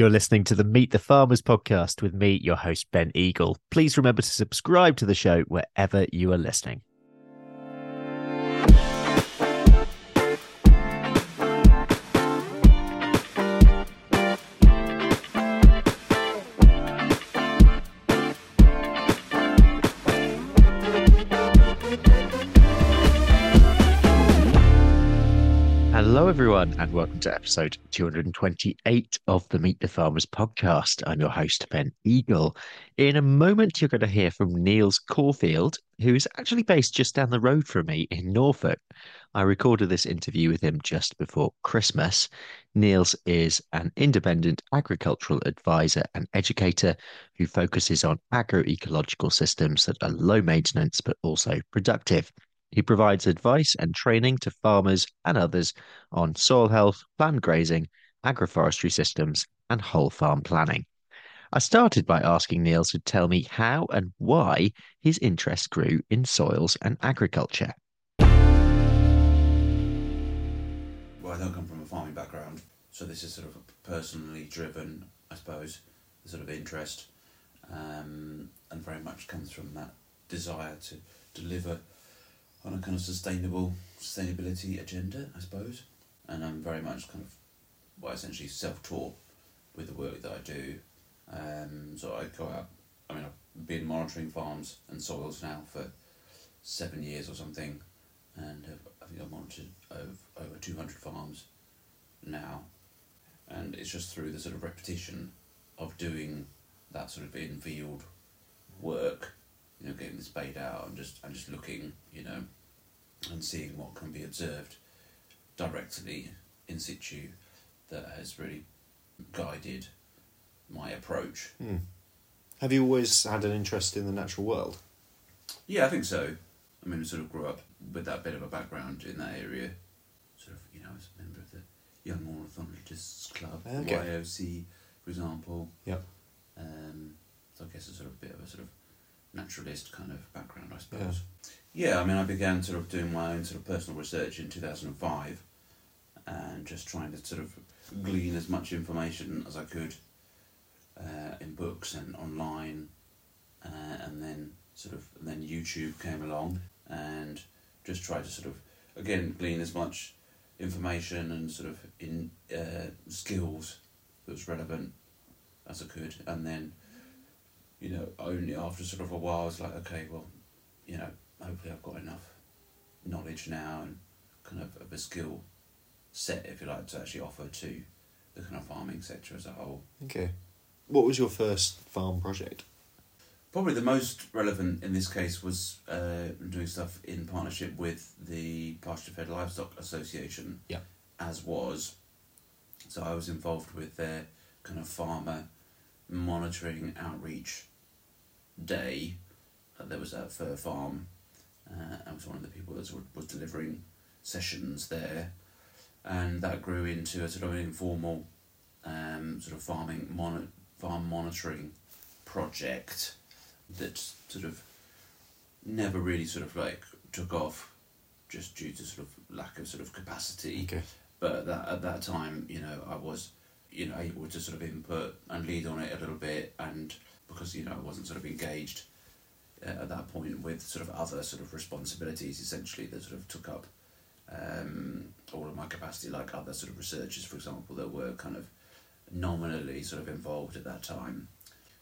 You're listening to the Meet the Farmers podcast with me, your host, Ben Eagle. Please remember to subscribe to the show wherever you are listening. Everyone, and welcome to episode 228 of the Meet the Farmers podcast. I'm your host, Ben Eagle. In a moment, you're going to hear from Niels Corfield, who is actually based just down the road from me in Norfolk. I recorded this interview with him just before Christmas. Niels is an independent agricultural advisor and educator who focuses on agroecological systems that are low maintenance but also productive. He provides advice and training to farmers and others on soil health, planned grazing, agroforestry systems, and whole farm planning. I started by asking Niels to tell me how and why his interest grew in soils and agriculture. Well, I don't come from a farming background, so this is sort of a personally driven, I suppose, sort of interest, um, and very much comes from that desire to deliver on a kind of sustainable sustainability agenda, I suppose. And I'm very much kind of, well, essentially self-taught with the work that I do. Um, so I go out. I mean, I've been monitoring farms and soils now for seven years or something, and have, I think I've monitored over, over two hundred farms now, and it's just through the sort of repetition of doing that sort of in-field work you know, getting the spade out and just and just looking, you know, and seeing what can be observed directly in situ that has really guided my approach. Hmm. Have you always had an interest in the natural world? Yeah, I think so. I mean, I sort of grew up with that bit of a background in that area. Sort of, you know, as a member of the Young Ornithologists Club, Okay. YOC, for example. Yep. Um, so I guess a sort of bit of a sort of naturalist kind of background, I suppose. Yeah. I mean, I began sort of doing my own sort of personal research in 2005 and just trying to sort of glean as much information as I could uh, in books and online. Uh, and then sort of, and then YouTube came along and just tried to sort of, again, glean as much information and sort of in uh, skills that was relevant as I could. And then you know, only after sort of a while, I was like, okay, well, you know, hopefully I've got enough knowledge now and kind of, of a skill set, if you like, to actually offer to the kind of farming sector as a whole. Okay. What was your first farm project? Probably the most relevant in this case was uh, doing stuff in partnership with the Pasture Fed Livestock Association, Yeah. as was. So I was involved with their kind of farmer monitoring outreach day. Uh, there was a Fur Farm. Uh, I was one of the people that sort of was delivering sessions there, and that grew into a sort of an informal um, sort of farming mon- farm monitoring project that sort of never really sort of like took off just due to sort of lack of sort of capacity Okay. but that at that time you know I was you know able to sort of input and lead on it a little bit and because you know I wasn't sort of engaged uh, at that point with sort of other sort of responsibilities essentially that sort of took up um, all of my capacity like other sort of researchers for example that were kind of nominally sort of involved at that time.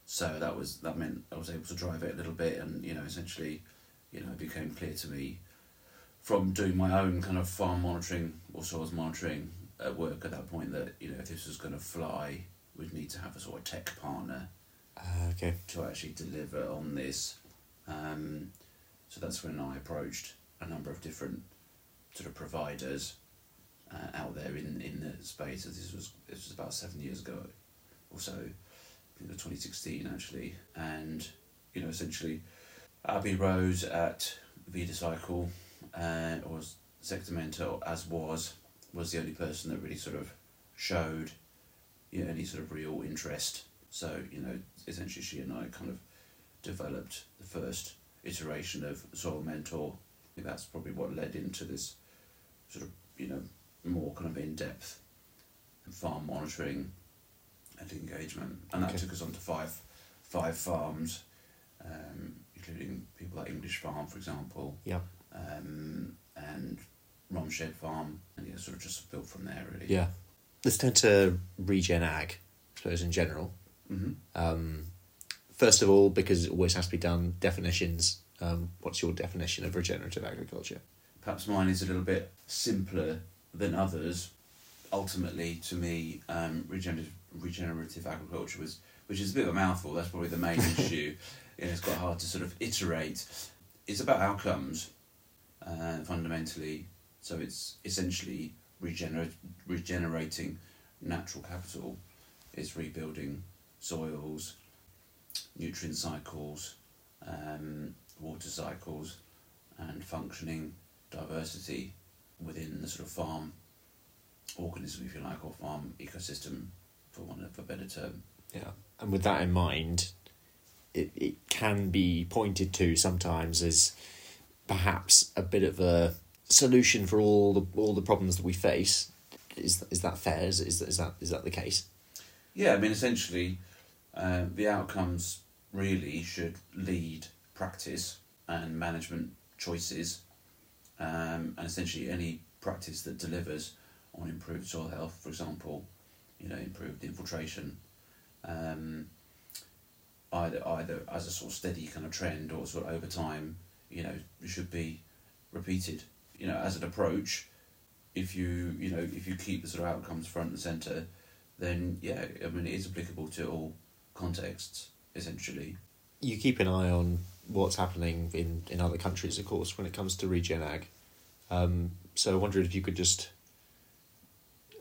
So that was that meant I was able to drive it a little bit and you know essentially you know it became clear to me from doing my own kind of farm monitoring or soils monitoring at work at that point that you know if this was going to fly we'd need to have a sort of tech partner Uh, okay. to actually deliver on this. Um, so that's when I approached a number of different sort of providers uh, out there in, in the space. So this was this was about seven years ago or so I think it was 2016 actually. And you know essentially Abby Rose at Vidacycle uh, or Sectamento as was was the only person that really sort of showed you know, any sort of real interest so you know essentially she and I kind of developed the first iteration of Soil Mentor that's probably what led into this sort of you know more kind of in-depth farm monitoring and engagement, and that took us on to five five farms, um, including people like English Farm, for example, Yeah. um, and Romshed Farm, and yeah, sort of just built from there really. Yeah. Let's turn to regen ag, I suppose, in general. Hmm Um, first of all, because it always has to be done, definitions. Um, what's your definition of regenerative agriculture? Perhaps mine is a little bit simpler than others. Ultimately, to me, um, regenerative, regenerative agriculture was, which is a bit of a mouthful. That's probably the main issue. You know, it's quite hard to sort of iterate. It's about outcomes, uh, fundamentally. So it's essentially regener- regenerating natural capital. It's rebuilding soils, nutrient cycles, um, water cycles, and functioning diversity within the sort of farm organism, if you like, or farm ecosystem, for want of a better term. Yeah. And with that in mind, it, it can be pointed to sometimes as perhaps a bit of a solution for all the all the problems that we face. Is is that fair? Is is, is that is that the case? Yeah, I mean, essentially, uh, the outcomes really should lead practice and management choices, um, and essentially any practice that delivers on improved soil health, for example, you know, improved infiltration, um, either either as a sort of steady kind of trend or sort of over time, you know, should be repeated. You know, as an approach, if you you know if you keep the sort of outcomes front and center, then yeah, I mean it is applicable to all contexts essentially. You keep an eye on what's happening in, in other countries, of course, when it comes to regen ag. Um, so I wondered if you could just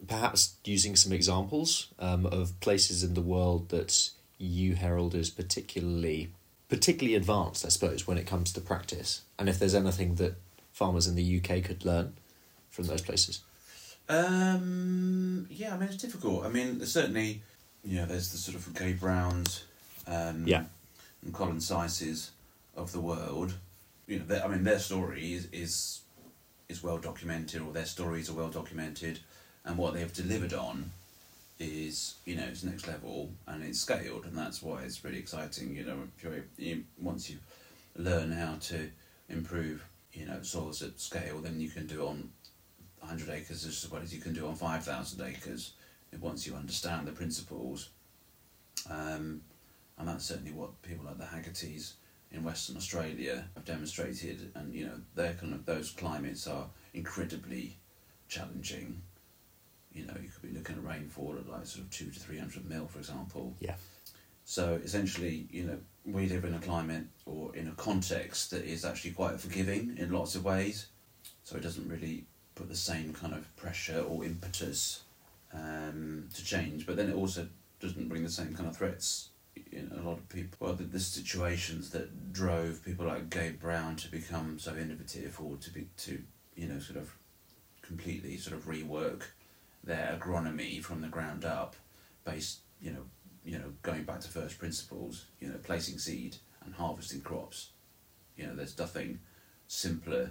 perhaps using some examples um, of places in the world that you herald as particularly particularly advanced, I suppose, when it comes to practice, and if there's anything that farmers in the UK could learn from those places. Um, yeah, I mean it's difficult. I mean certainly, know, there's the sort of Gabe Browns, um, Yeah. and Colin Seises of the world. You know, I mean their story is, is is well documented, or their stories are well documented, and what they've delivered on is you know it's next level and it's scaled, and that's why it's really exciting. You know, if you're, you, once you learn how to improve, you know, soils at scale, then you can do on 100 acres as well as you can do on 5,000 acres once you understand the principles. Um, and that's certainly what people like the Haggertys in Western Australia have demonstrated. And you know, their kind of those climates are incredibly challenging. You know, you could be looking at rainfall at like sort of two to three hundred mil, for example. Yeah. So essentially, you know, we live in a climate or in a context that is actually quite forgiving in lots of ways. So it doesn't really put the same kind of pressure or impetus um, to change. But then it also doesn't bring the same kind of threats. In a lot of people, well, the, the situations that drove people like Gabe Brown to become so innovative or to be to you know sort of completely sort of rework their agronomy from the ground up, based you know you know going back to first principles, you know placing seed and harvesting crops. You know, there's nothing simpler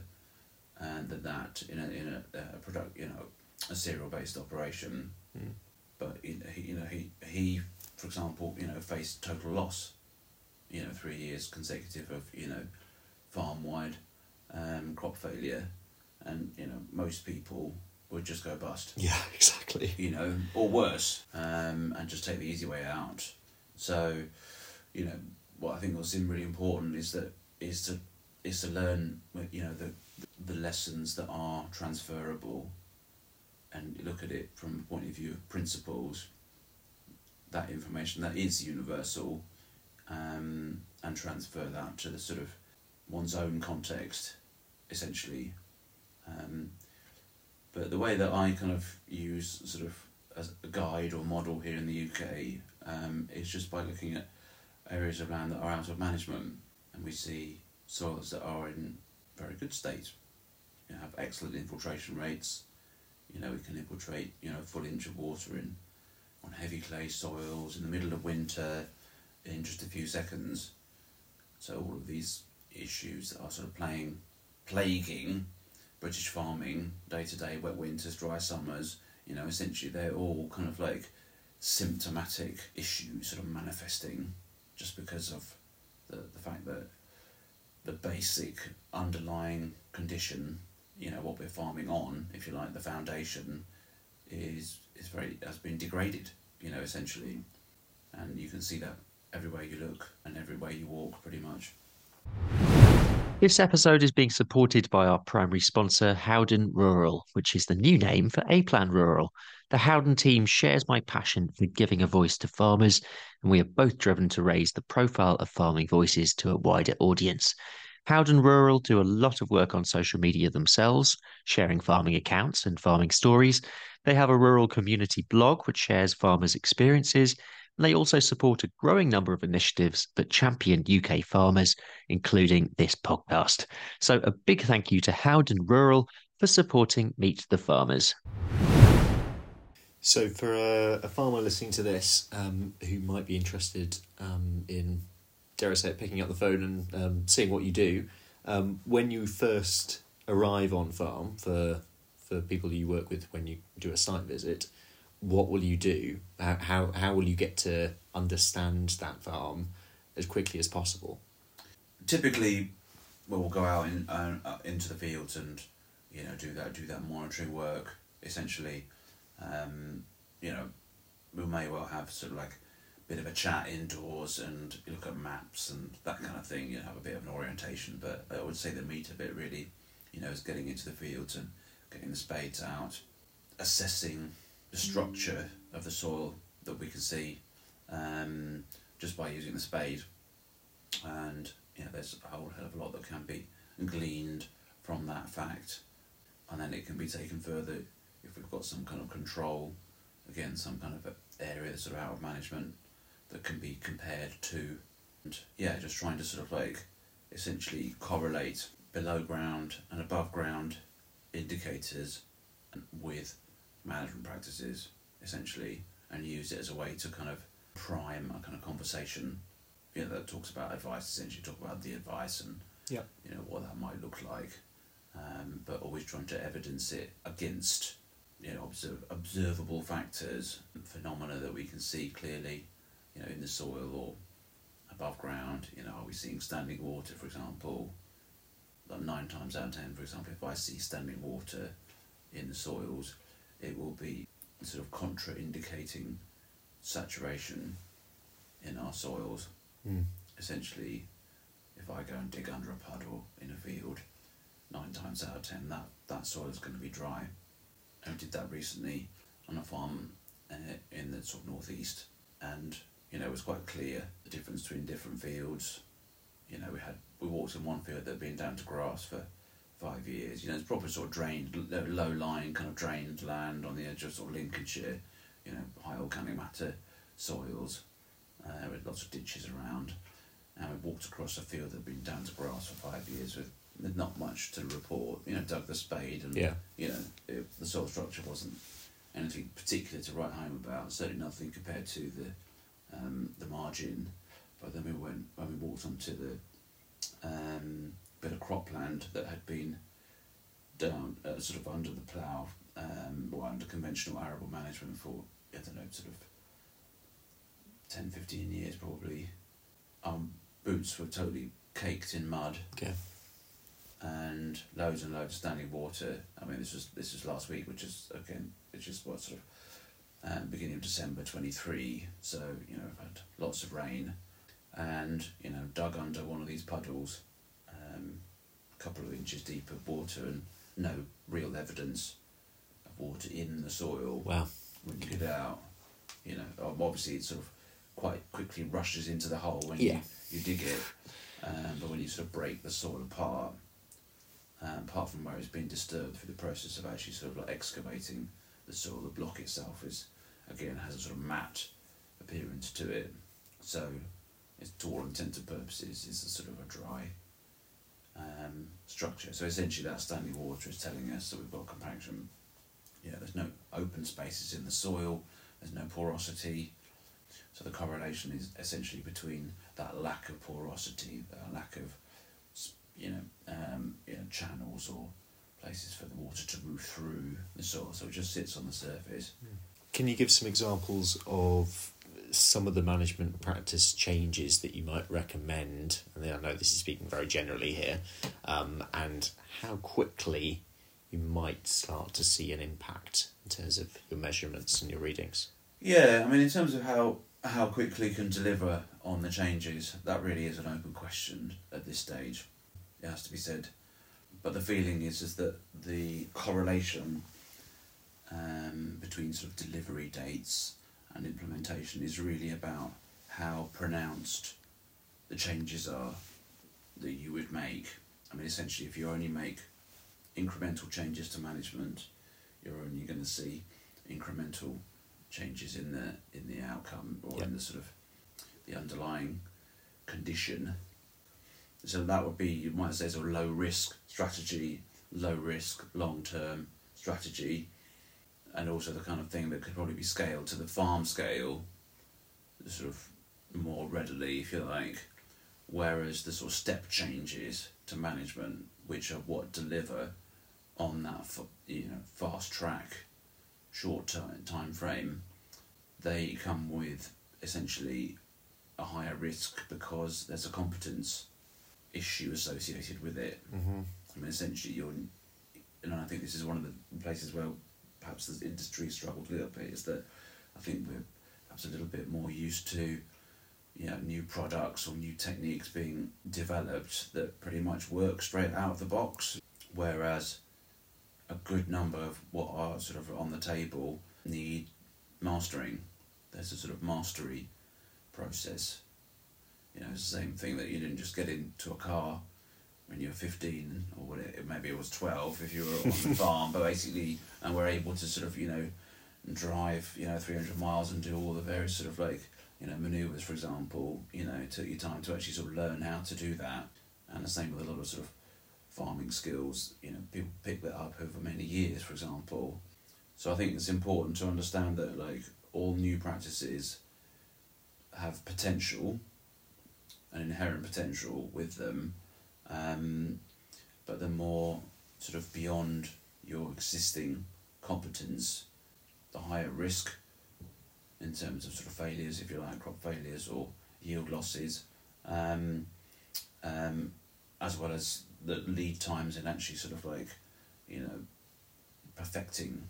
and than that in a in a, a product you know a cereal based operation. Mm. But you know, he you know he he for example you know faced total loss. You know, three years consecutive of you know farm wide um, crop failure, and you know most people would just go bust Yeah, exactly. you know, or worse, um, and just take the easy way out. So, you know, what I think was really important is that is to is to learn, you know, the the lessons that are transferable, and look at it from the point of view of principles. That information that is universal, um, and transfer that to the sort of one's own context, essentially. Um, but the way that I kind of use sort of as a guide or model here in the UK um, is just by looking at areas of land that are out of management, and we see soils that are in very good state, you have excellent infiltration rates. You know, we can infiltrate you know a full inch of water in on heavy clay soils in the middle of winter in just a few seconds. So all of these issues that are sort of playing, plaguing British farming day to day, wet winters, dry summers, you know, essentially they're all kind of like symptomatic issues sort of manifesting just because of the, the fact that the basic underlying condition, you know, what we're farming on, if you like, the foundation, is is very has been degraded, you know, essentially, mm. and you can see that everywhere you look and everywhere you walk, pretty much. This episode is being supported by our primary sponsor, Howden Rural, which is the new name for A Plan Rural. The Howden team shares my passion for giving a voice to farmers, and we are both driven to raise the profile of farming voices to a wider audience. Howden Rural do a lot of work on social media themselves, sharing farming accounts and farming stories. They have a rural community blog which shares farmers' experiences. And they also support a growing number of initiatives that champion UK farmers, including this podcast. So, a big thank you to Howden Rural for supporting Meet the Farmers. So, for a, a farmer listening to this um, who might be interested um, in, dare I say it, picking up the phone and um, seeing what you do, um, when you first arrive on farm for for people you work with when you do a site visit, what will you do? How, how, will you get to understand that farm as quickly as possible? Typically, we'll go out in, uh, uh, into the fields and you know do that do that monitoring work. Essentially, um, you know, we may well have sort of like bit of a chat indoors and you look at maps and that kind of thing. You know, have a bit of an orientation. But I would say the meat of it really, you know, is getting into the fields and getting the spades out, assessing the structure of the soil that we can see um, just by using the spade. And you know, there's a whole hell of a lot that can be gleaned from that fact. And then it can be taken further if we've got some kind of control, again, some kind of area that's sort of out of management that can be compared to. And yeah, just trying to sort of like essentially correlate below ground and above ground indicators with management practices essentially and use it as a way to kind of prime a kind of conversation you know that talks about advice essentially talk about the advice and yeah you know what that might look like um, but always trying to evidence it against you know observe, observable factors phenomena that we can see clearly you know in the soil or above ground you know are we seeing standing water for example like nine times out of ten for example if I see standing water in the soils it will be sort of contraindicating saturation in our soils. Mm. Essentially, if I go and dig under a puddle in a field, nine times out of ten that, that soil is going to be dry. I did that recently on a farm uh, in the sort of northeast, and you know it was quite clear the difference between different fields. You know, we had we walked in one field that had been down to grass for five years. You know, it's proper sort of drained, low lying kind of drained land on the edge of sort of Lincolnshire. You know, high organic matter soils uh, with lots of ditches around. And we walked across a field that had been down to grass for five years with, with not much to report. You know, dug the spade and yeah. you know it, the soil structure wasn't anything particular to write home about. Certainly nothing compared to the um, the margin. But then we went when we walked onto the um, bit of cropland that had been down uh, sort of under the plough um, or under conventional arable management for I don't know sort of 10, 15 years probably. Our boots were totally caked in mud. Okay. And loads and loads of standing water. I mean, this was this was last week, which is again, which is what sort of um, beginning of December twenty three. So you know, I've had lots of rain, and you know, dug under one of these puddles um, a couple of inches deep of water and no real evidence of water in the soil. Wow. When you get out, you know, obviously it sort of quite quickly rushes into the hole when Yeah. you, you dig it. Um, but when you sort of break the soil apart, um, apart from where it's been disturbed through the process of actually sort of like excavating the soil, the block itself is again has a sort of matte appearance to it. So it's to all intents and purposes is a sort of a dry um, structure. So essentially, that standing water is telling us that we've got compaction. Yeah, there's no open spaces in the soil. There's no porosity. So the correlation is essentially between that lack of porosity, that lack of, you know, um, you know, channels or places for the water to move through the soil. So it just sits on the surface. Can you give some examples of some of the management practice changes that you might recommend? And I know this is speaking very generally here, um, and how quickly you might start to see an impact in terms of your measurements and your readings. Yeah, I mean, in terms of how how quickly can deliver on the changes, that really is an open question at this stage. It has to be said, but the feeling is is that the correlation um, between sort of delivery dates and implementation is really about how pronounced the changes are that you would make. I mean, essentially, if you only make incremental changes to management, you're only going to see incremental changes in the in the outcome or in the sort of the underlying condition. So that would be you might say sort of low risk strategy, low risk long term strategy, and also the kind of thing that could probably be scaled to the farm scale, sort of more readily, if you like. Whereas the sort of step changes to management, which are what deliver on that you know fast track, short time time frame, they come with essentially a higher risk because there's a competence issue associated with it. Mm-hmm. I mean, essentially, you're, and I think this is one of the places where perhaps the industry struggled a little bit is that I think we're perhaps a little bit more used to you know new products or new techniques being developed that pretty much work straight out of the box whereas a good number of what are sort of on the table need mastering there's a sort of mastery process you know it's the same thing that you didn't just get into a car when you were 15 or what it, maybe it was 12 if you were on the farm but basically and we're able to sort of you know drive you know 300 miles and do all the various sort of like you know maneuvers for example you know it took you time to actually sort of learn how to do that. And the same with a lot of sort of farming skills you know people pick that up over many years for example. So i think it's important to understand that like all new practices have potential an inherent potential with them um, but the more sort of beyond your existing competence, the higher risk in terms of sort of failures, if you like, crop failures or yield losses, um, um, as well as the lead times in actually sort of like, you know, perfecting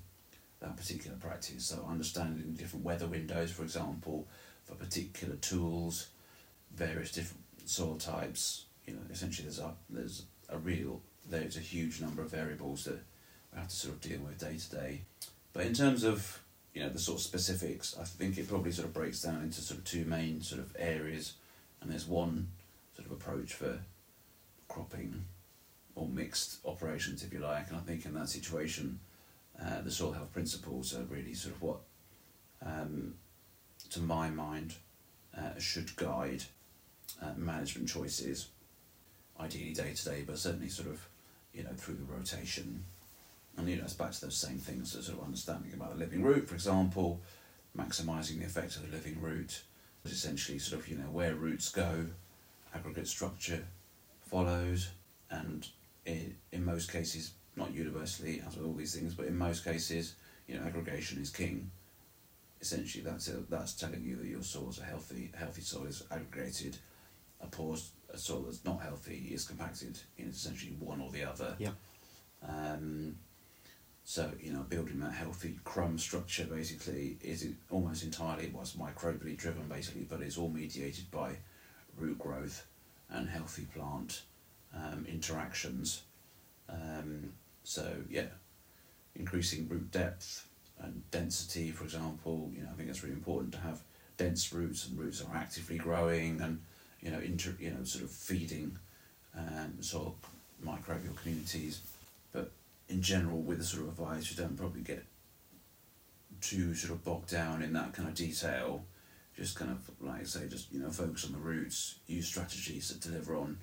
that particular practice. So understanding different weather windows, for example, for particular tools, various different soil types, you know, essentially there's a there's a real there's a huge number of variables that we have to sort of deal with day to day. But in terms of you know the sort of specifics, I think it probably sort of breaks down into sort of two main sort of areas, and there's one sort of approach for cropping or mixed operations, if you like. And I think in that situation, uh, the soil health principles are really sort of what, um, to my mind, uh, should guide uh, management choices ideally day to day, but certainly sort of, you know, through the rotation. And you know, it's back to those same things, so sort of understanding about the living root, for example, maximising the effect of the living root, essentially sort of, you know, where roots go, aggregate structure follows, and in, in most cases, not universally, as with all these things, but in most cases, you know, aggregation is king. Essentially, that's that's telling you that your soil is a healthy, healthy soil is aggregated. A poor a soil that's not healthy is compacted in essentially one or the other. Yeah. Um, so you know, building that healthy crumb structure basically is almost entirely was microbially driven basically, but it's all mediated by root growth and healthy plant um, interactions. Um, so yeah, increasing root depth and density, for example, you know, I think it's really important to have dense roots and roots are actively growing and you know, inter, you know, sort of feeding um, sort of microbial communities. But in general, with the sort of advice, you don't probably get too sort of bogged down in that kind of detail. Just kind of like I say, just you know, focus on the roots, use strategies that deliver on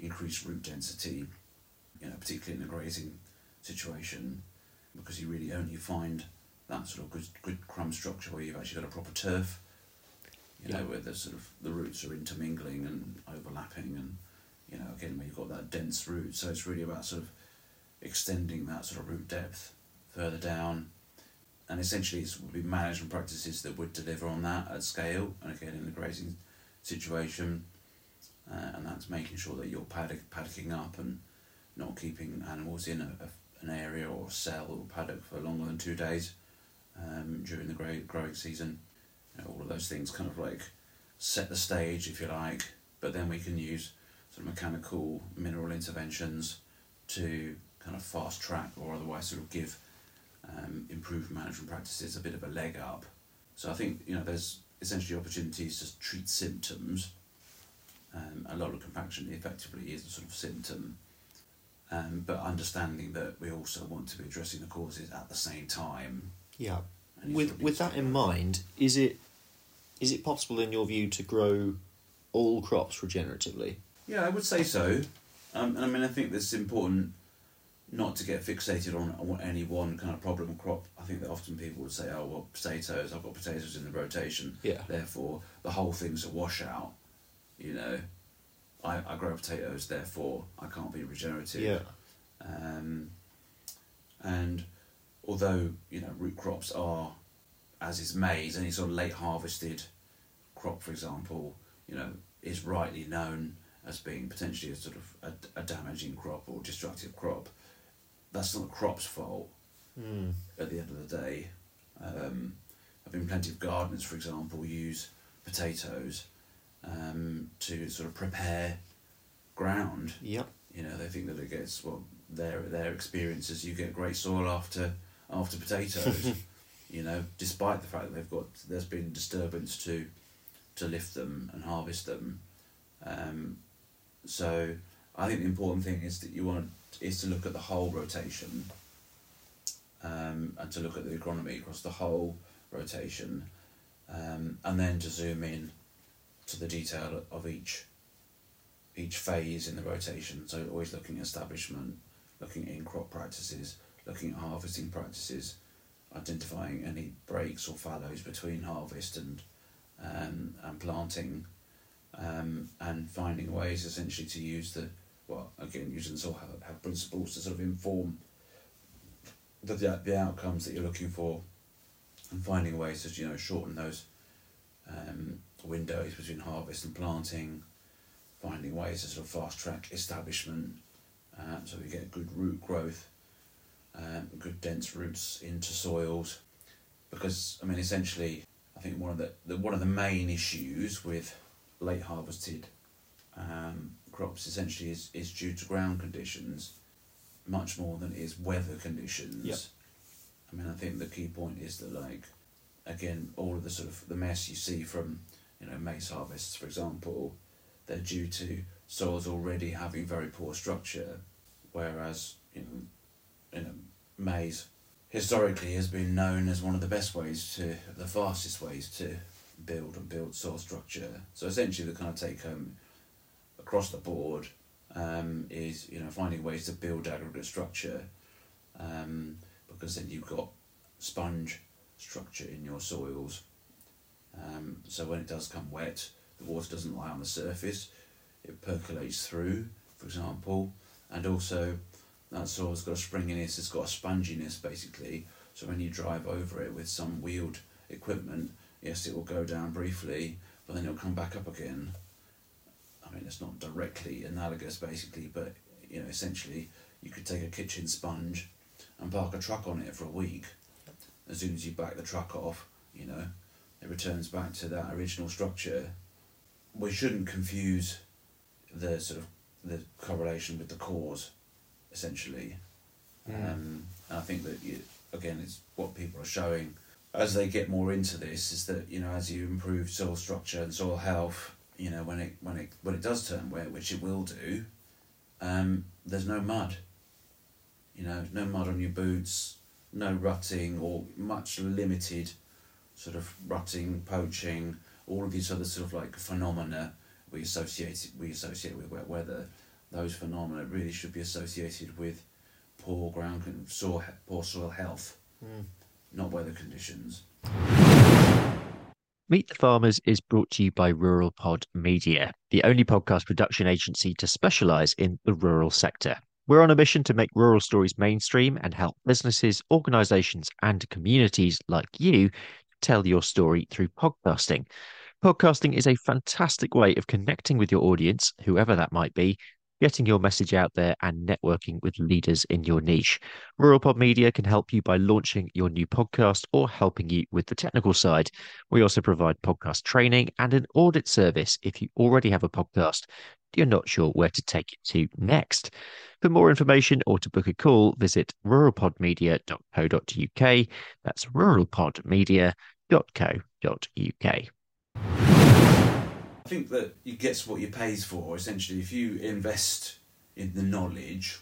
increased root density. You know, particularly in the grazing situation, because you really only find that sort of good good crumb structure where you've actually got a proper turf you know, where the sort of the roots are intermingling and overlapping, and you know, again, where you've got that dense root. So it's really about sort of extending that sort of root depth further down, and essentially it would be management practices that would deliver on that at scale and again in the grazing situation uh, and that's making sure that you're paddock, paddocking up and not keeping animals in a, a, an area or cell or paddock for longer than two days um, during the grow, growing season. You know, all of those things kind of like set the stage, if you like, but then we can use sort of mechanical mineral interventions to kind of fast track or otherwise sort of give um, improved management practices a bit of a leg up. So I think you know there's essentially opportunities to treat symptoms. Um, a of compaction effectively is a sort of symptom, um, but understanding that we also want to be addressing the causes at the same time. Yeah. With with that in mind, is it is it possible in your view to grow all crops regeneratively? Yeah, I would say so. Um, and I mean, I think it's important not to get fixated on, on any one kind of problem crop. I think that often people would say, "Oh, well, potatoes. I've got potatoes in the rotation. Yeah. Therefore, the whole thing's a washout." You know, I, I grow potatoes, therefore I can't be regenerative. Yeah. Um, and although you know root crops are, as is maize, any sort of late harvested crop, for example, you know, is rightly known as being potentially a sort of a, a damaging crop or destructive crop. That's not the crop's fault Mm. at the end of the day. Um, I've been plenty of gardeners, for example, use potatoes um, to sort of prepare ground Yep. you know they think that it gets well their their experiences you get great soil after after potatoes you know despite the fact that they've got there's been disturbance to to lift them and harvest them um, so I think the important thing is that you want is to look at the whole rotation um, and to look at the agronomy across the whole rotation um, and then to zoom in to the detail of each each phase in the rotation. So always looking at establishment, looking at in crop practices, looking at harvesting practices, identifying any breaks or fallows between harvest and um, and planting, um, and finding ways essentially to use the well again using the soil health principles to sort of inform the the, outcomes that you're looking for, and finding ways to you know shorten those um, windows between harvest and planting finding ways to sort of fast track establishment um, so we get good root growth, um, good dense roots into soils. Because I mean, essentially, I think one of the, the one of the main issues with late harvested um, crops essentially is, is due to ground conditions, much more than it is weather conditions. Yep. I mean, I think the key point is that like, again, all of the sort of the mess you see from, you know, maize harvests, for example, they're due to soils already having very poor structure, whereas you know, you know, maize historically has been known as one of the best ways to, the fastest ways to build and build soil structure. So essentially, the kind of take home across the board um, is you know finding ways to build aggregate structure, um, because then you've got sponge structure in your soils. Um, so when it does come wet, the water doesn't lie on the surface, it percolates through, for example, and also that soil's got a springiness, it's got a sponginess basically. So when you drive over it with some wheeled equipment, yes, it will go down briefly, but then it'll come back up again. I mean, it's not directly analogous basically, but you know, essentially, you could take a kitchen sponge and park a truck on it for a week. As soon as you back the truck off, you know, it returns back to that original structure. We shouldn't confuse the sort of the correlation with the cause, essentially. Um, and I think that you, again, it's what people are showing as they get more into this is that you know as you improve soil structure and soil health, you know when it when it when it does turn wet, which it will do, um, there's no mud. You know, no mud on your boots, no rutting or much limited sort of rutting, poaching, all of these other sort of like phenomena we associate we associate with wet weather. Those phenomena really should be associated with poor ground con- soil poor soil health, hmm. not weather conditions. Meet the Farmers is brought to you by Rural Pod Media, the only podcast production agency to specialise in the rural sector. We're on a mission to make rural stories mainstream and help businesses, organizations, and communities like you tell your story through podcasting. Podcasting is a fantastic way of connecting with your audience, whoever that might be, getting your message out there and networking with leaders in your niche. Rural Pod Media can help you by launching your new podcast or helping you with the technical side. We also provide podcast training and an audit service if you already have a podcast. You're not sure where to take it to next. For more information or to book a call, visit ruralpodmedia.co.uk. That's ruralpodmedia.co.uk. I think that you get what you pays for. Essentially, if you invest in the knowledge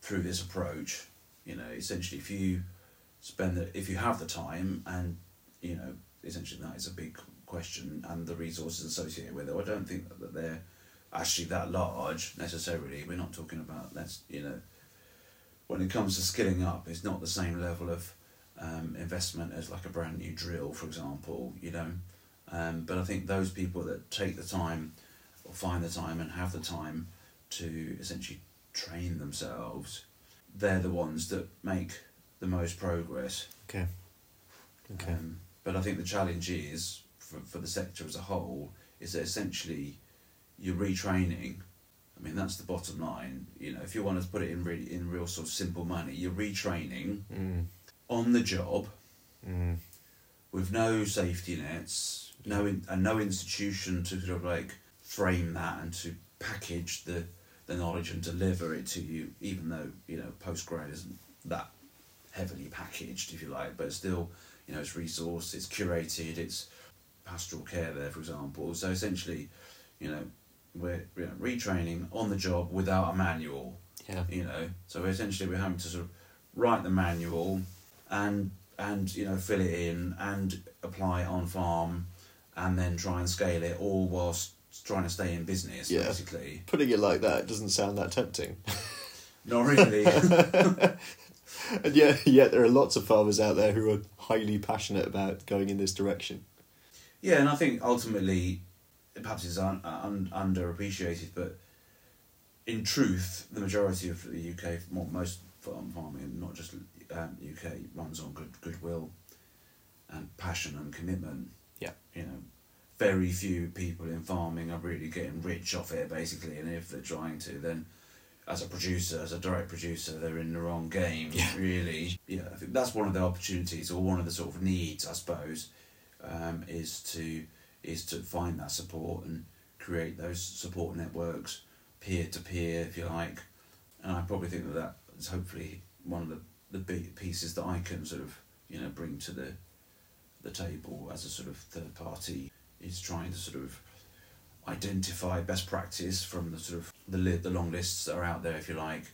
through this approach, you know, essentially, if you spend the, if you have the time and you know, essentially, that is a big question, and the resources associated with it. I don't think that they're actually that large necessarily. We're not talking about that's you know, when it comes to skilling up, it's not the same level of um, investment as like a brand new drill, for example. You know um, but I think those people that take the time or find the time and have the time to essentially train themselves, they're the ones that make the most progress. Okay. Okay. Um, but I think the challenge is for, for the sector as a whole is that essentially you're retraining. I mean that's the bottom line. You know, if you want to put it in really in real sort of simple money, you're retraining Mm. on the job Mm. With no safety nets, no in, and no institution to sort of like frame that and to package the the knowledge and deliver it to you, even though you know postgrad isn't that heavily packaged, if you like, but still, you know, it's resourced, it's curated, it's pastoral care there, for example. So essentially, you know, we're you know, retraining on the job without a manual Yeah. you know so essentially we're having to sort of write the manual and and you know fill it in and apply it on farm and then try and scale it all whilst trying to stay in business Yeah. basically Putting it like that doesn't sound that tempting. not really and yet, yet there are lots of farmers out there who are highly passionate about going in this direction. yeah and i think ultimately perhaps it's un, uh, un, underappreciated but in truth the majority of the uk most farm farming not just um, uk runs on good goodwill and passion and commitment Yeah. you know, very few people in farming are really getting rich off it, basically. And if they're trying to, then as a producer, as a direct producer, they're in the wrong game, Yeah. really. Yeah, I think that's one of the opportunities, or one of the sort of needs, I suppose, um, is to is to find that support and create those support networks, peer to peer, if you like. And I probably think that that is hopefully one of the the pieces that I can sort of you know bring to the the table as a sort of third party is trying to sort of identify best practice from the sort of the li- the long lists that are out there, if you like,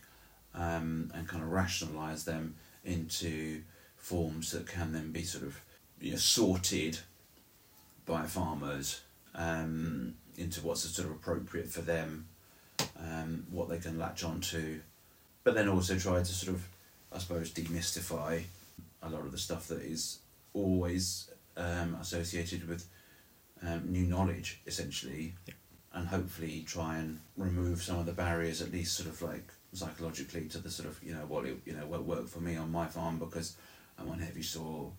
um, and kind of rationalise them into forms that can then be sort of you know, sorted by farmers um, into what's sort of appropriate for them, um, what they can latch onto, but then also try to sort of, I suppose, demystify a lot of the stuff that is always um, associated with um, new knowledge, essentially, and hopefully try and remove some of the barriers, at least sort of like psychologically, to the sort of you know what it, you know what worked for me on my farm because I'm on heavy soil.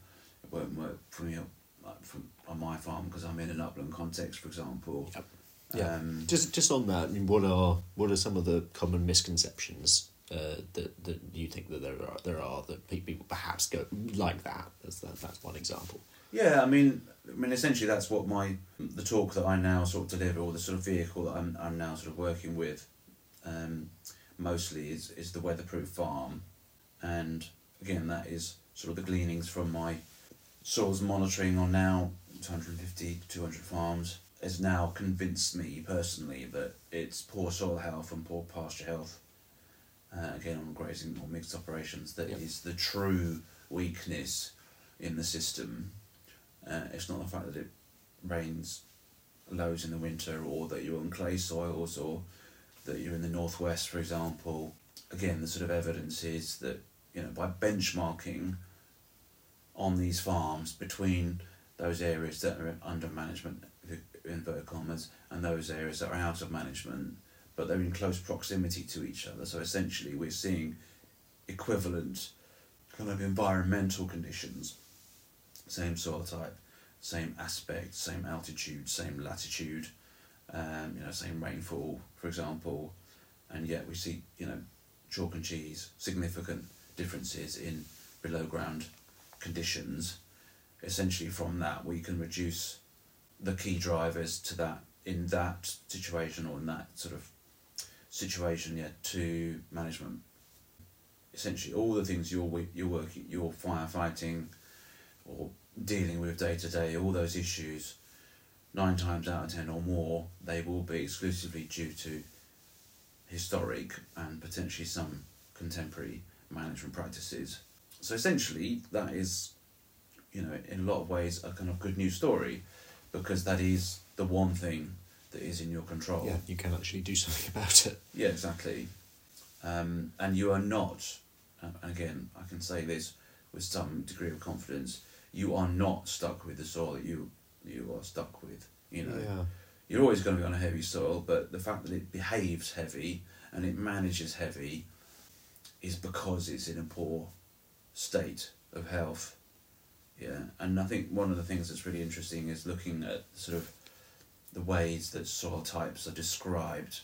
It won't work for me like, from, on my farm because I'm in an upland context, for example. Yep. Yeah. Um, Just just on that, I mean, what are what are some of the common misconceptions uh, that that you think that there are there are that people perhaps go like that? That's that, that's one example. Yeah, I mean, I mean, essentially, that's what my the talk that I now sort of deliver, or the sort of vehicle that I'm I'm now sort of working with, um, mostly is is the weatherproof farm, and again, that is sort of the gleanings from my soils monitoring on now 250 200 farms has now convinced me personally that it's poor soil health and poor pasture health. Uh, again, on grazing or mixed operations, that is Yep. the true weakness in the system. Uh, it's not the fact that it rains loads in the winter or that you're on clay soils or that you're in the northwest, for example. Again, the sort of evidence is that, you know, by benchmarking on these farms between those areas that are under management, in inverted commas, and those areas that are out of management, but they're in close proximity to each other. So essentially, we're seeing equivalent kind of environmental conditions, same soil type, same aspect, same altitude, same latitude, um, you know, same rainfall, for example, and yet we see, you know, chalk and cheese, significant differences in below ground conditions. Essentially, from that, we can reduce the key drivers to that in that situation or in that sort of situation, yeah, to management. Essentially, all the things you're you're working, you're firefighting, or dealing with day to day, all those issues, nine times out of ten or more, they will be exclusively due to historic and potentially some contemporary management practices. So essentially, that is, you know, in a lot of ways, a kind of good news story, because that is the one thing that is in your control. Yeah, you can actually do something about it. Yeah, exactly. Um, and you are not, and again, I can say this with some degree of confidence, you are not stuck with the soil that you you are stuck with. You know, Yeah. you're always going to be on a heavy soil, but the fact that it behaves heavy and it manages heavy is because it's in a poor state of health. Yeah, and I think one of the things that's really interesting is looking at sort of the ways that soil types are described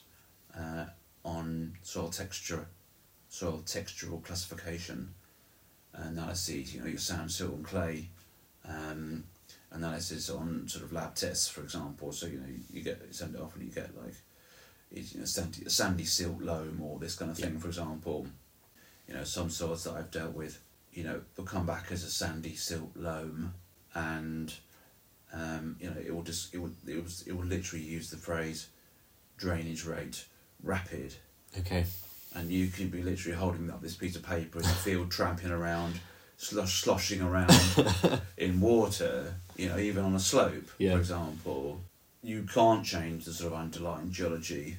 uh, on soil texture, soil textural classification analyses. You know, your sand, silt, and clay um, analysis on sort of lab tests, for example. So you know, you get you send it off and you get like, you know, sandy, sandy silt loam or this kind of thing, Yeah. for example. You know, some soils that I've dealt with, you know, will come back as a sandy silt loam, and um, you know, it will just it will it will it will literally use the phrase drainage rate rapid, Okay. and you can be literally holding up this piece of paper in the field, tramping around, slosh, sloshing around in water. You know, even on a slope, Yeah. for example, you can't change the sort of underlying geology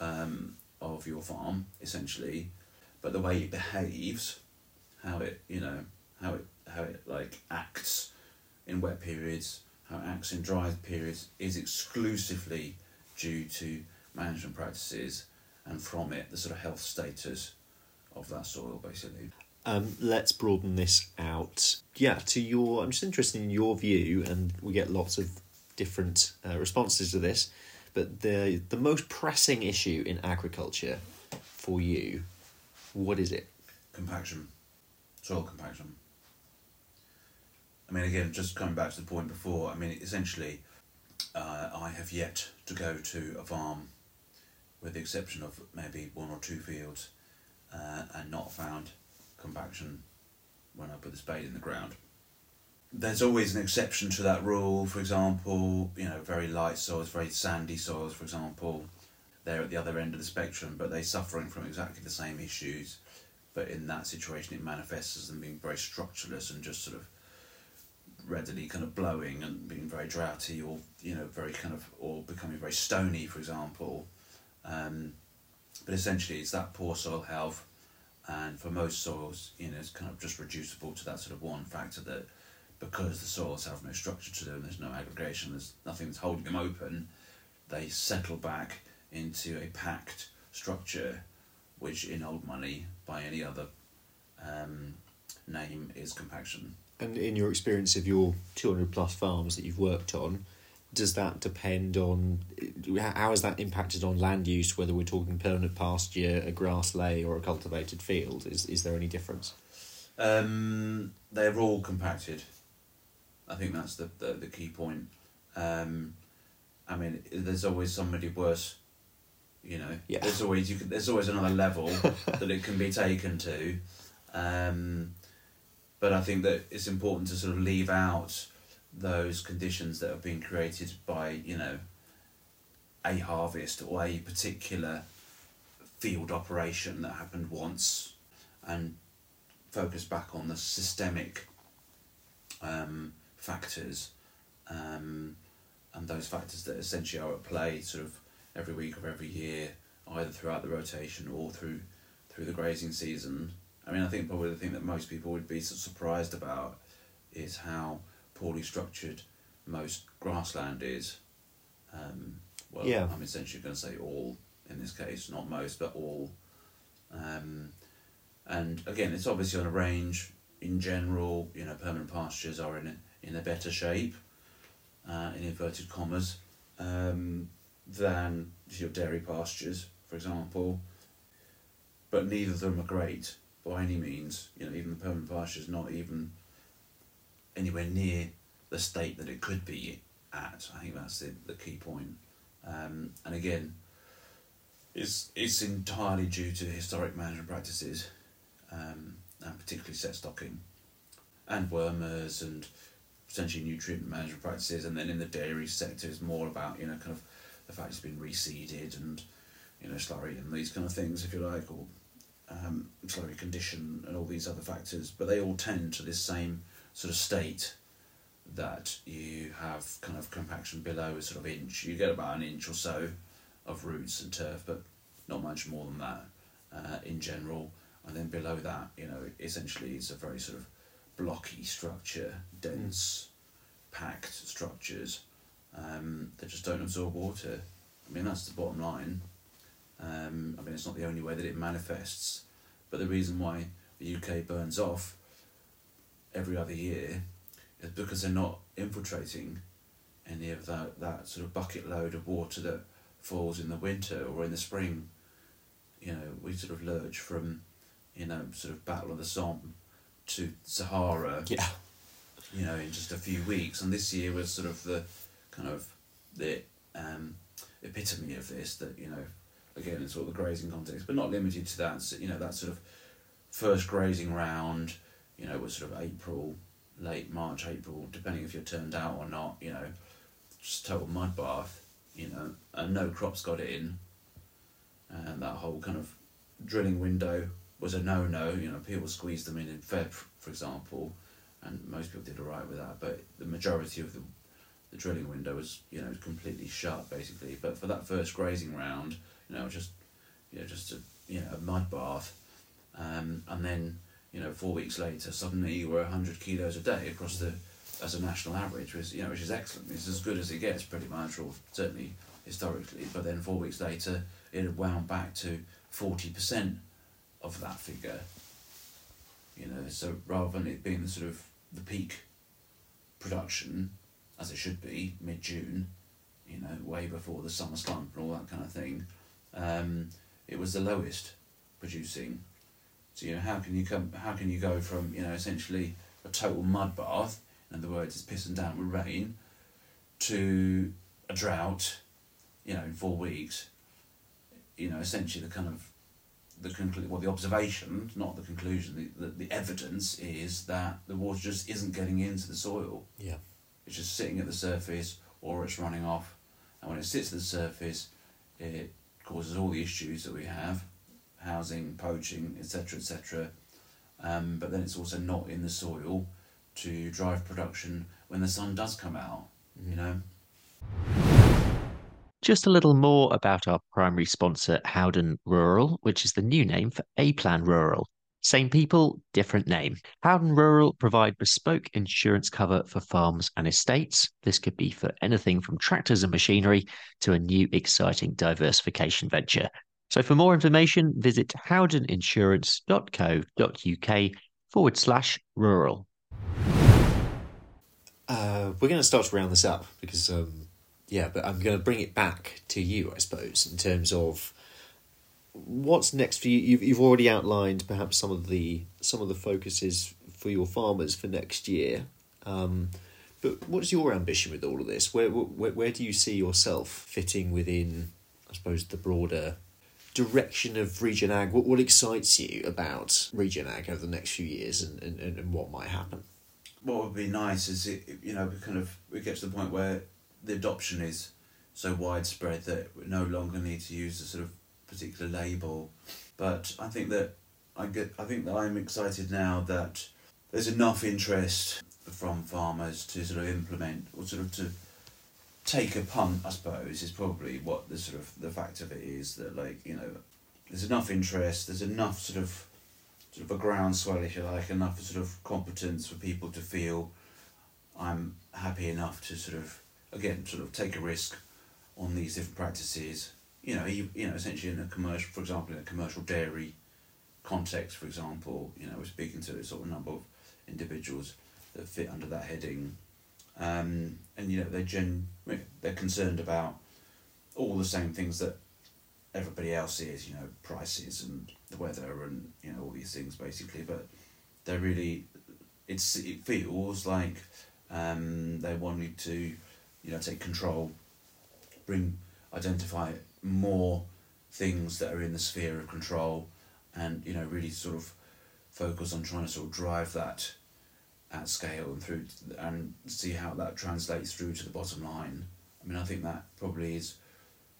um, of your farm essentially, but the way it behaves, how it you know how it how it like acts in wet periods, it acts in dry periods is exclusively due to management practices and from it the sort of health status of that soil basically. Um, let's broaden this out. Yeah, to your. I'm just interested in your view, and we get lots of different uh, responses to this. But the the most pressing issue in agriculture for you, what is it? compaction, soil compaction. I mean, again, just coming back to the point before, I mean, essentially, uh, I have yet to go to a farm, with the exception of maybe one or two fields, uh, and not found compaction when I put the spade in the ground. There's always an exception to that rule. For example, you know, very light soils, very sandy soils, for example, they're at the other end of the spectrum, but they're suffering from exactly the same issues but in that situation it manifests as them being very structureless and just sort of readily kind of blowing and being very droughty or you know very kind of or becoming very stony for example um, but essentially it's that poor soil health and for most soils you know it's kind of just reducible to that sort of one factor that because the soils have no structure to them there's no aggregation there's nothing that's holding them open they settle back into a packed structure which in old money by any other um, name is compaction. And in your experience of your 200 plus farms that you've worked on, does that depend on how has that impacted on land use? Whether we're talking permanent pasture, a grass ley, or a cultivated field, is is there any difference? Um, they're all compacted. I think that's the, the, the key point. Um, I mean, there's always somebody worse. You know, Yeah. there's always you can, there's always another level that it can be taken to, um, but I think that it's important to sort of leave out those conditions that have been created by you know a harvest or a particular field operation that happened once, and focus back on the systemic um, factors um, and those factors that essentially are at play sort of every week or every year, either throughout the rotation or through through the grazing season. I mean, I think probably the thing that most people would be surprised about is how poorly structured most grassland is. Um, well, Yeah. I'm essentially going to say all in this case, not most, but all. Um, and again, it's obviously on a range. In general, you know, permanent pastures are in in a better shape, uh, in inverted commas, um, than your dairy pastures, for example. But neither of them are great by any means. You know, even the permanent pasture is not even anywhere near the state that it could be at. I think that's the, the key point. Um, and again, it's, it's entirely due to historic management practices, um, and particularly set stocking, and wormers and potentially nutrient management practices. And then in the dairy sector, it's more about you know kind of the fact it's been reseeded and you know slurry and these kind of things, if you like, or um, slurry condition and all these other factors. But they all tend to this same sort of state that you have kind of compaction below a sort of inch. You get about an inch or so of roots and turf, but not much more than that uh, in general. And then below that, you know, essentially it's a very sort of blocky structure, dense, mm. packed structures um, that just don't absorb water. I mean, that's the bottom line. Um, I mean, it's not the only way that it manifests, but the reason why the UK burns off every other year is because they're not infiltrating any of that, that sort of bucket load of water that falls in the winter or in the spring. You know, we sort of lurch from, you know, sort of Battle of the Somme to Sahara. Yeah. You know, in just a few weeks, and this year was sort of the kind of the um, epitome of this. That you know, again, in sort of the grazing context, but not limited to that. You know, that sort of first grazing round. You know, was sort of April, late March, April, depending if you're turned out or not. You know, just total mud bath you know, and no crops got in. And that whole kind of drilling window was a no no. You know, people squeezed them in in Feb, for example, and most people did all right with that. But the majority of the the drilling window was you know completely shut basically. But for that first grazing round, you know, just you know just a you know a mud bath, um, and then you know four weeks later suddenly you were hundred kilos a day across the as a national average, which you know, which is excellent. It's as good as it gets, pretty much, or certainly historically. But then four weeks later, it had wound back to forty percent of that figure. You know, so rather than it being the sort of the peak production, as it should be, mid June, you know, way before the summer slump and all that kind of thing, um, it was the lowest producing. So you know, how can you come? How can you go from you know essentially a total mud bath in other words, it's pissing down with rain, to a drought, you know, in four weeks, you know, essentially the kind of the conclu- well, the observation, not the conclusion, the, the, the evidence is that the water just isn't getting into the soil. Yeah. It's just sitting at the surface or it's running off. And when it sits at the surface, it causes all the issues that we have housing, poaching, etc., etc. Um, but then it's also not in the soil to drive production when the sun does come out, you know. Just a little more about our primary sponsor, Howden Rural, which is the new name for A Plan Rural. Same people, different name. Howden Rural provide bespoke insurance cover for farms and estates. This could be for anything from tractors and machinery to a new exciting diversification venture. So for more information, visit howdeninsurance.co.uk forward slash rural. Uh, we're going to start to round this up because, um, yeah, but I'm going to bring it back to you, I suppose, in terms of what's next for you. You've you've already outlined perhaps some of the some of the focuses for your farmers for next year. Um, but what's your ambition with all of this? Where, where where do you see yourself fitting within, I suppose, the broader direction of Regen Ag? What what excites you about Regen Ag over the next few years, and, and, and what might happen? what would be nice is it you know we kind of we get to the point where the adoption is so widespread that we no longer need to use the sort of particular label. But I think that I get I think that I'm excited now that there's enough interest from farmers to sort of implement or sort of to take a punt, I suppose, is probably what the sort of the fact of it is that like, you know, there's enough interest, there's enough sort of sort of a groundswell, if you like, enough sort of competence for people to feel I'm happy enough to sort of, again, sort of take a risk on these different practices you know, you, you know, essentially in a commercial, for example, in a commercial dairy context, for example, you know, we're speaking to a sort of number of individuals that fit under that heading, um, and you know, they're gen, they're concerned about all the same things that everybody else is, you know, prices and the weather and you know all these things basically, but they're really, it's it feels like um, they wanted to, you know, take control, bring identify more things that are in the sphere of control and you know really sort of focus on trying to sort of drive that at scale and through and see how that translates through to the bottom line. I mean i think that probably is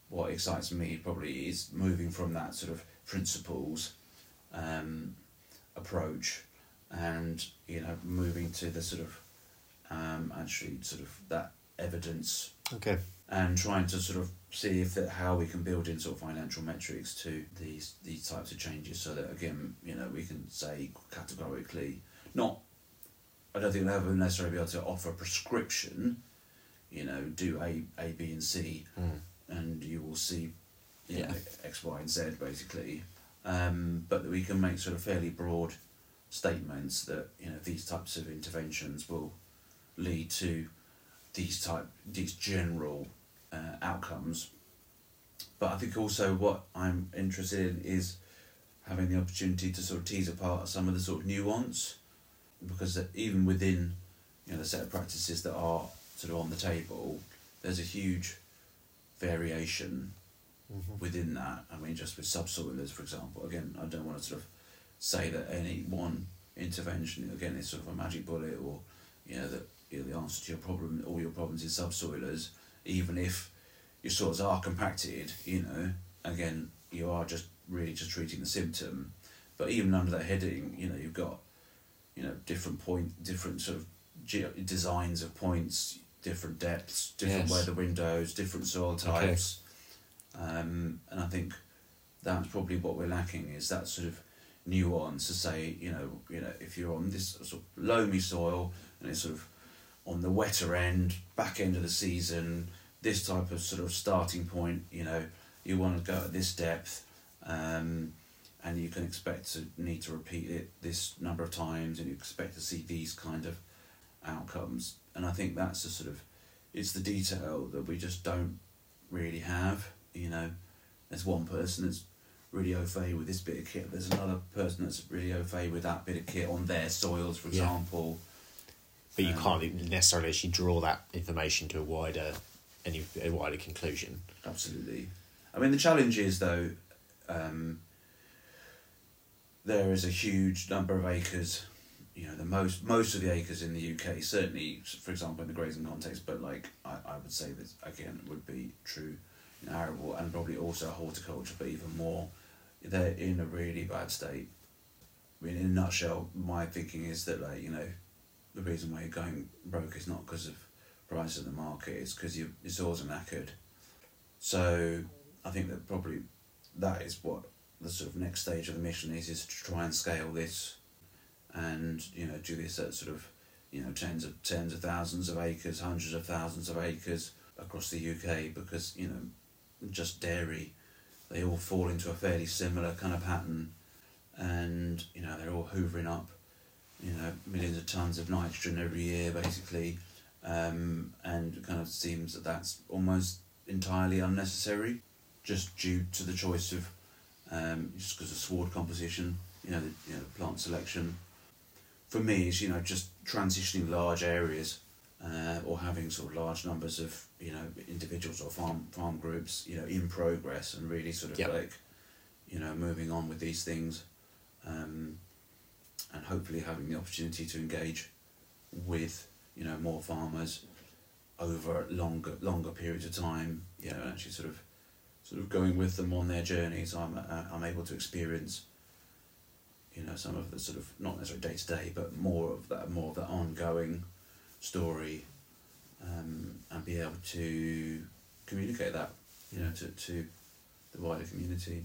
what excites me probably is moving from that sort of principles um, approach and you know moving to the sort of um, actually sort of that evidence Okay. and trying to sort of see if that how we can build in sort of financial metrics to these these types of changes so that again you know we can say categorically not I don't think we'll ever necessarily be able to offer a prescription you know do A A B and C Mm. and you will see you Yeah. know, X Y and Z basically um, but that we can make sort of fairly broad statements that you know these types of interventions will lead to these type these general uh, outcomes. But I think also what I'm interested in is having the opportunity to sort of tease apart some of the sort of nuance, because even within you know the set of practices that are sort of on the table, there's a huge variation Mhm. within that. I mean, just with subsoilers, for example. Again, I don't want to sort of say that any one intervention again is sort of a magic bullet, or you know that you know, the answer to your problem, all your problems is subsoilers. Even if your soils are compacted, you know, again, you are just really just treating the symptom. But even under that heading, you know, you've got you know different point, different sort of ge- designs of points, different depths, different Yes. weather windows, different soil types. Um, and I think that's probably what we're lacking is that sort of nuance to say, you know, you know, if you're on this sort of loamy soil and it's sort of on the wetter end, back end of the season, this type of sort of starting point, you know, you want to go at this depth, um, and you can expect to need to repeat it this number of times, and you expect to see these kind of outcomes. And I think that's the sort of, it's the detail that we just don't really have. You know, there's one person that's really au fait with this bit of kit. There's another person that's really au fait with that bit of kit on their soils, for Yeah. example. But you Um, can't necessarily actually draw that information to a wider, any a wider conclusion. Absolutely. I mean, the challenge is though, um, there is a huge number of acres. You know, the most most of the acres in the UK, certainly, for example, in the grazing context, but like I, I would say that again would be true in arable and probably also horticulture, but even more, they're in a really bad state. I mean, in a nutshell, my thinking is that like you know, the reason why you're going broke is not because of price in the market; it's because your your soils are knackered. So I think that probably that is what the sort of next stage of the mission is: is to try and scale this, and you know do this at sort of you know tens of tens of thousands of acres, hundreds of thousands of acres across the UK because you know just dairy, they all fall into a fairly similar kind of pattern, and you know they're all hoovering up, you know millions of tons of nitrogen every year basically, um, and it kind of seems that that's almost entirely unnecessary, just due to the choice of, um, just because of sward composition, you know, the, you know, plant selection. For me, it's you know just transitioning large areas, uh, or having sort of large numbers of you know individuals or farm farm groups, you know, in progress and really sort of Yep. like, you know, moving on with these things, um, and hopefully having the opportunity to engage with you know more farmers over longer longer periods of time. You know, and actually sort of sort of going with them on their journeys. I'm uh, I'm able to experience. You know, some of the sort of not necessarily day to day, but more of that more of that ongoing story, um, and be able to communicate that. You know, to to the wider community.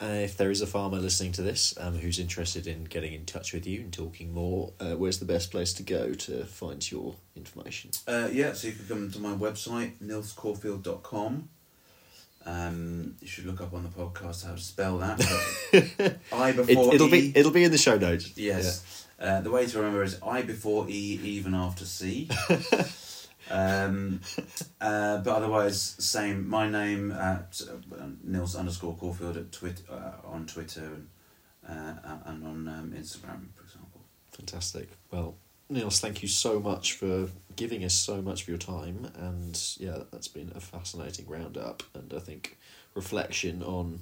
Uh, if there is a farmer listening to this um, who's interested in getting in touch with you and talking more, uh, where's the best place to go to find your information? Uh, yeah, so you can come to my website, nielscorfield.com. Um, you should look up on the podcast how to spell that. I before it, will E. be it'll be in the show notes. Yes. Uh, the way to remember is I before E, even after C. um, uh, but otherwise, same. My name at uh, Niels underscore Corfield at twit uh, on Twitter and uh, and on um, Instagram, for example. Fantastic. Well, Niels, thank you so much for giving us so much of your time, and yeah, that's been a fascinating roundup, and I think reflection on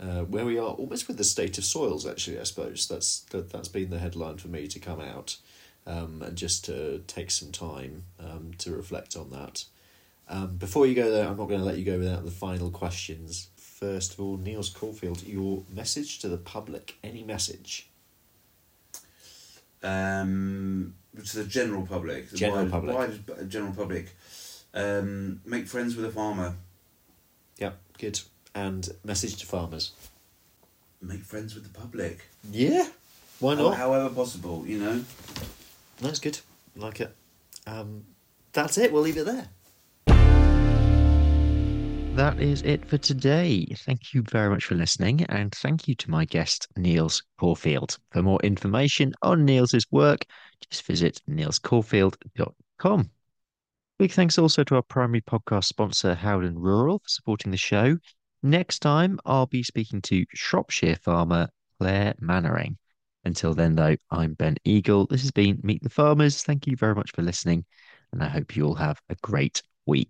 uh, where we are, almost with the state of soils. Actually, I suppose that's that, that's been the headline for me to come out, um, and just to take some time um, to reflect on that. Um, before you go there, I'm not going to let you go without the final questions. First of all, Niels Corfield, your message to the public. Any message? Um, to the general public, the General wide, public. wide general public, um, make friends with a farmer. Yep, good. And message to farmers. Make friends with the public. Yeah, why How- not? However possible, you know. That's good. Like it. Um, that's it. We'll leave it there. That is it for today. Thank you very much for listening, and thank you to my guest, Niels Corfield. For more information on Niels's work, just visit nielscorfield.com. Big thanks also to our primary podcast sponsor, Howden Rural, for supporting the show. Next time, I'll be speaking to Shropshire farmer Claire Mannering. Until then, though, I'm Ben Eagle. This has been Meet the Farmers. Thank you very much for listening, and I hope you all have a great week.